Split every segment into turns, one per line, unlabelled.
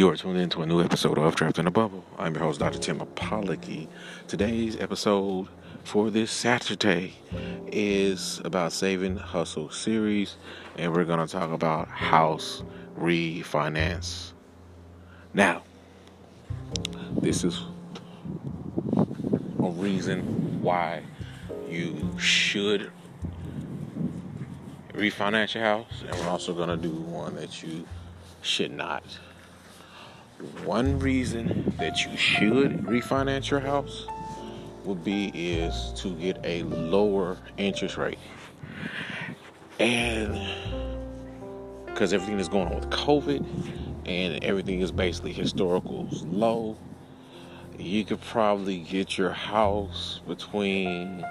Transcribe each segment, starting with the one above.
You are tuned in to a new episode of Trapped in a Bubble. I'm your host, Dr. Tim Apollocky. Today's episode for this Saturday is about Saving Hustle series, and we're going to talk about house refinance. Now, this is a reason why you should refinance your house, and we're also going to do one that you should not one reason that you should refinance your house would be is to get a lower interest rate. And because everything is going on with COVID and everything is basically historical low, you could probably get your house between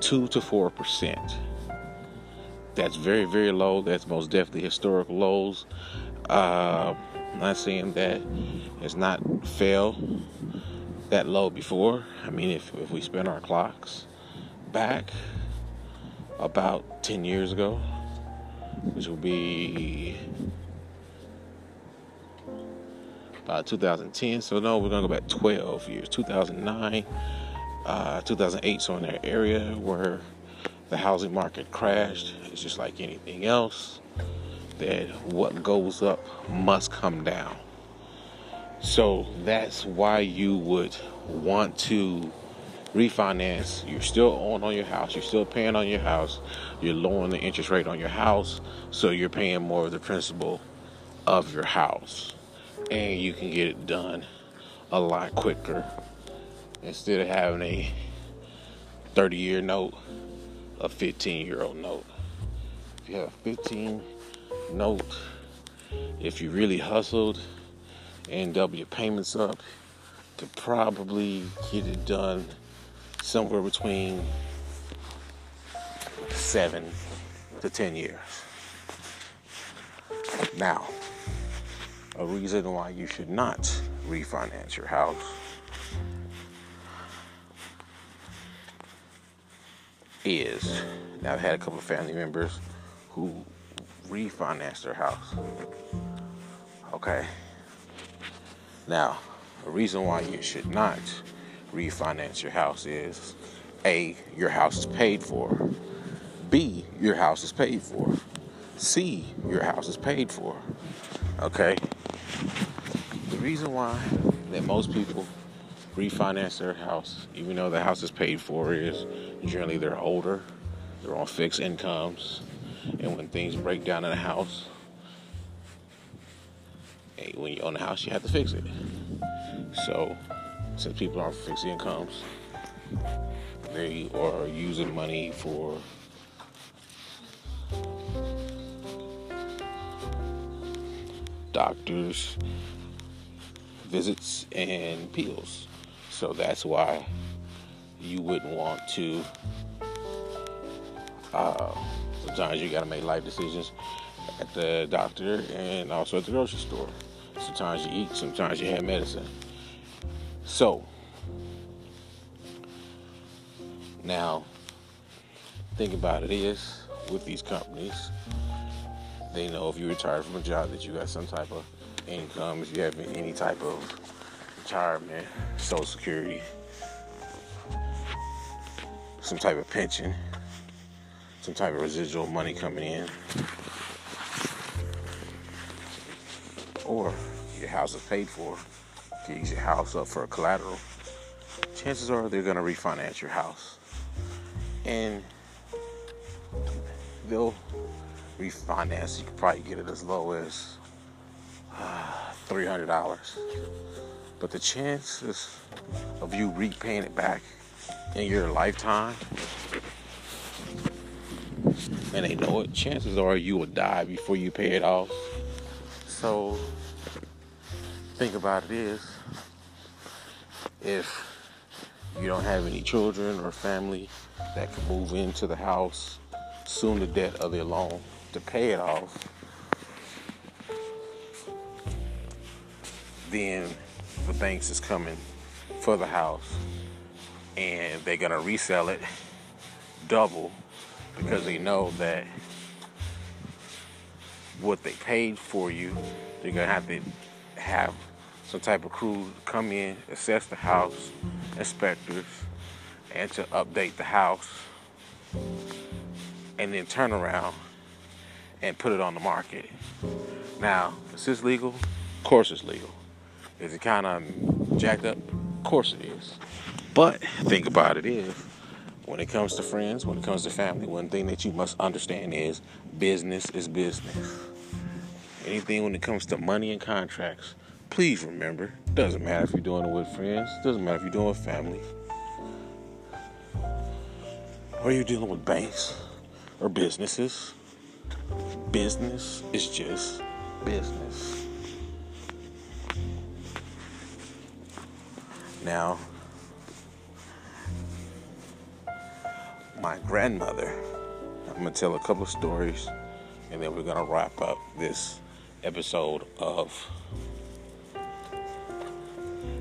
two to four percent. That's very, very low. That's most definitely historical lows. Uh, not saying that it's not fell that low before. I mean, if, if we spin our clocks back about 10 years ago, which will be about 2010. So, no, we're going to go back 12 years 2009, uh, 2008. So, in that area where the housing market crashed, it's just like anything else that what goes up must come down. So that's why you would want to refinance. You're still on on your house. You're still paying on your house. You're lowering the interest rate on your house, so you're paying more of the principal of your house, and you can get it done a lot quicker instead of having a 30-year note, a 15-year-old note. If you have a 15 note, if you really hustled and double your payments up, could probably get it done somewhere between seven to ten years. Now, a reason why you should not refinance your house is now I've had a couple of family members who refinance their house. Okay. Now, the reason why you should not refinance your house is A, your house is paid for. B, your house is paid for. C, your house is paid for. Okay? The reason why that most people refinance their house, even though the house is paid for, is generally they're older, they're on fixed incomes, and when things break down in a house, hey, when you own a house, you have to fix it. So, since people aren't fixed incomes, they are using money for doctors, visits, and pills. So that's why you wouldn't want to. Uh, Sometimes you gotta make life decisions at the doctor and also at the grocery store. Sometimes you eat, sometimes you have medicine. So, now, think about it is with these companies, they know if you retired from a job that you got some type of income, if you have any type of retirement, social security, some type of pension some type of residual money coming in. Or your house is paid for. You use your house up for a collateral. Chances are they're going to refinance your house. And they'll refinance. You can probably get it as low as uh, $300. But the chances of you repaying it back in your lifetime and they know it, chances are you will die before you pay it off. So, think about it is if you don't have any children or family that can move into the house, soon the debt of their loan to pay it off, then the banks is coming for the house and they're gonna resell it double because they know that what they paid for you. They're gonna have to have some type of crew come in, assess the house, inspectors, and to update the house, and then turn around and put it on the market. Now, is this legal? Of course it's legal. Is it kind of jacked up? Of course it is. But think about it is, when it comes to friends, when it comes to family, one thing that you must understand is business is business. Anything when it comes to money and contracts, please remember, doesn't matter if you're doing it with friends, doesn't matter if you're doing it with family, or you're dealing with banks or businesses. Business is just business. Now, my grandmother, I'm going to tell a couple of stories and then we're going to wrap up this episode of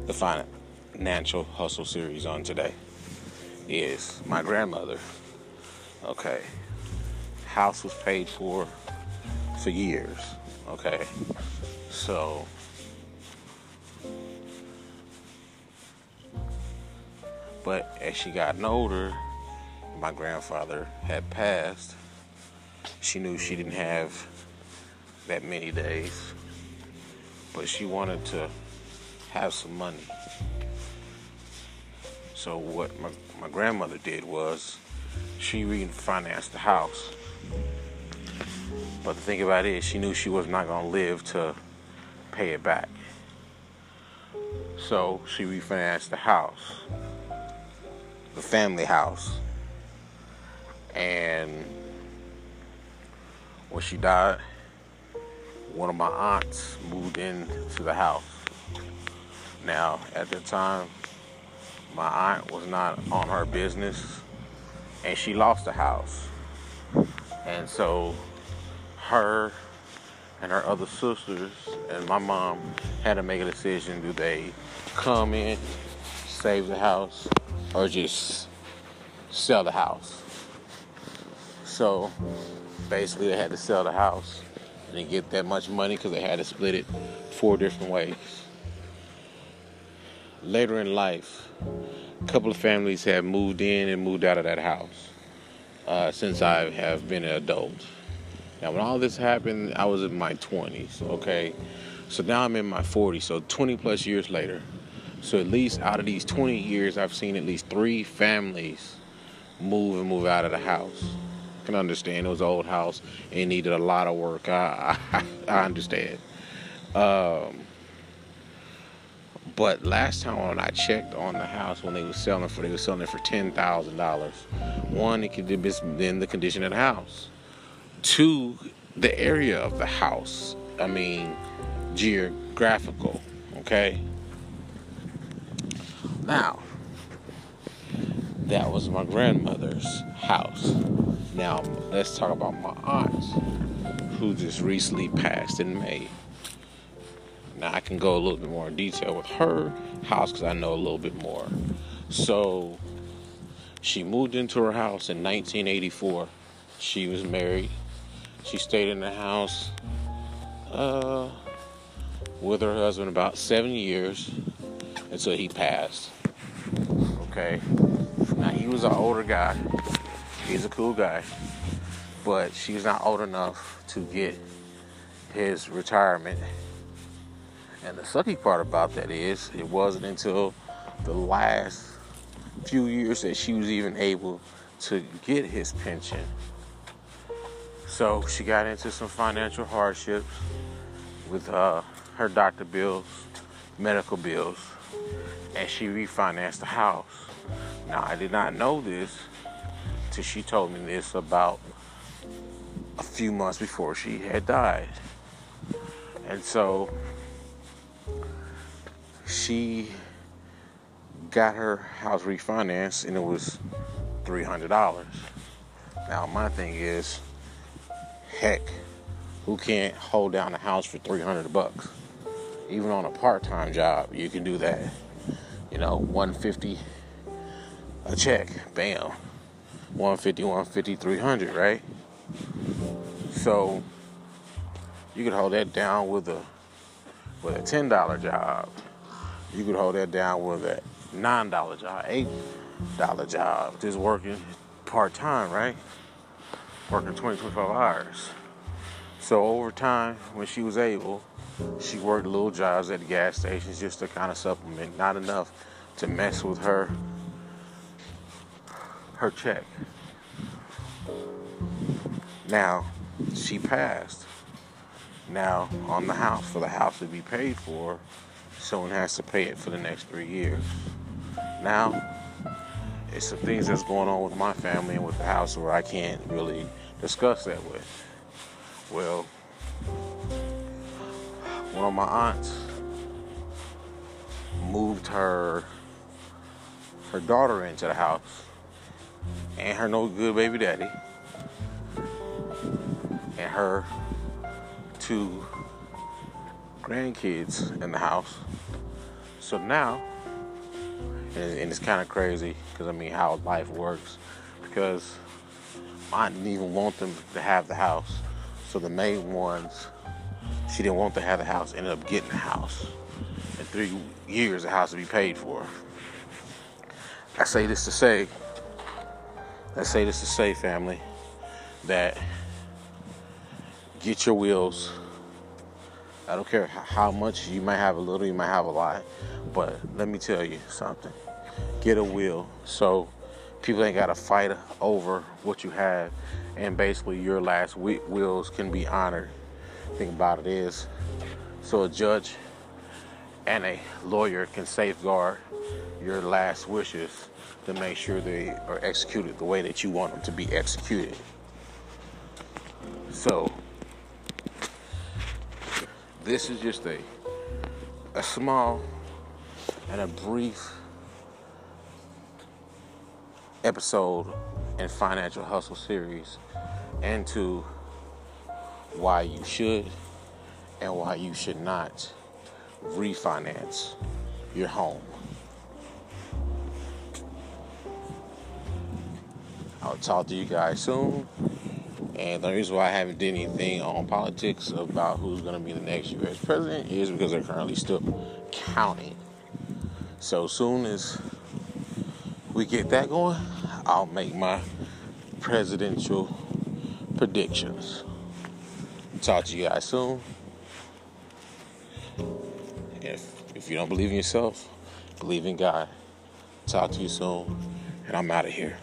the financial hustle series on today is my grandmother. Okay. House was paid for for years. Okay. So but as she got older my grandfather had passed she knew she didn't have that many days, but she wanted to have some money. So what my, my grandmother did was she refinanced the house. But the thing about it is she knew she was not gonna live to pay it back. So she refinanced the house, the family house. And when she died, one of my aunts moved into the house. Now, at the time, my aunt was not on her business and she lost the house. And so her and her other sisters and my mom had to make a decision do they come in, save the house, or just sell the house? So basically, they had to sell the house didn't get that much money because they had to split it four different ways. Later in life, a couple of families have moved in and moved out of that house uh, since I have been an adult. Now, when all this happened, I was in my 20s, okay? So now I'm in my 40s, so 20 plus years later. So at least out of these 20 years, I've seen at least three families move and move out of the house can understand. It was an old house and needed a lot of work. I I, I understand. Um, but last time when I checked on the house when they were selling for, they were selling it for ten thousand dollars. One, it could have been the condition of the house. Two, the area of the house. I mean, geographical. Okay. Now, that was my grandmother's house. Now, let's talk about my aunt, who just recently passed in May. Now, I can go a little bit more in detail with her house because I know a little bit more. So, she moved into her house in 1984. She was married. She stayed in the house uh, with her husband about seven years until he passed. Okay. Now, he was an older guy He's a cool guy, but she's not old enough to get his retirement. And the sucky part about that is, it wasn't until the last few years that she was even able to get his pension. So she got into some financial hardships with uh, her doctor bills, medical bills, and she refinanced the house. Now, I did not know this she told me this about a few months before she had died. And so she got her house refinanced and it was $300. Now, my thing is, heck, who can't hold down a house for 300 bucks? Even on a part-time job, you can do that. You know, 150 a check, bam. 150, 150, 300, right? So You could hold that down with a with a ten dollar job. You could hold that down with a nine dollar job, eight dollar job, just working part time, right? Working 20, 25 hours. So over time, when she was able, she worked little jobs at the gas stations just to kind of supplement, not enough to mess with her her check. Now, she passed. Now, on the house, for the house to be paid for, someone has to pay it for the next three years. Now, it's some things that's going on with my family and with the house where I can't really discuss that with. Well, one of my aunts moved her her daughter into the house and her no good baby daddy and her two grandkids in the house. So now, and, it's kind of crazy because I mean how life works because I didn't even want them to have the house. So the main ones, she didn't want to have the house, ended up getting the house. In three years, the house to be paid for. I say this to say, I say this to say, family, that get your wills. I don't care how much you might have a little, you might have a lot, but let me tell you something. Get a will so people ain't got to fight over what you have, and basically your last wills can be honored. Think about it is so a judge and a lawyer can safeguard your last wishes to make sure they are executed the way that you want them to be executed. So this is just a a small and a brief episode in financial hustle series into why you should and why you should not refinance your home. I'll talk to you guys soon. And the reason why I haven't did anything on politics about who's going to be the next U.S. president is because they're currently still counting. So soon as we get that going, I'll make my presidential predictions. Talk to you guys soon. If if you don't believe in yourself, believe in God. Talk to you soon, and I'm out of here.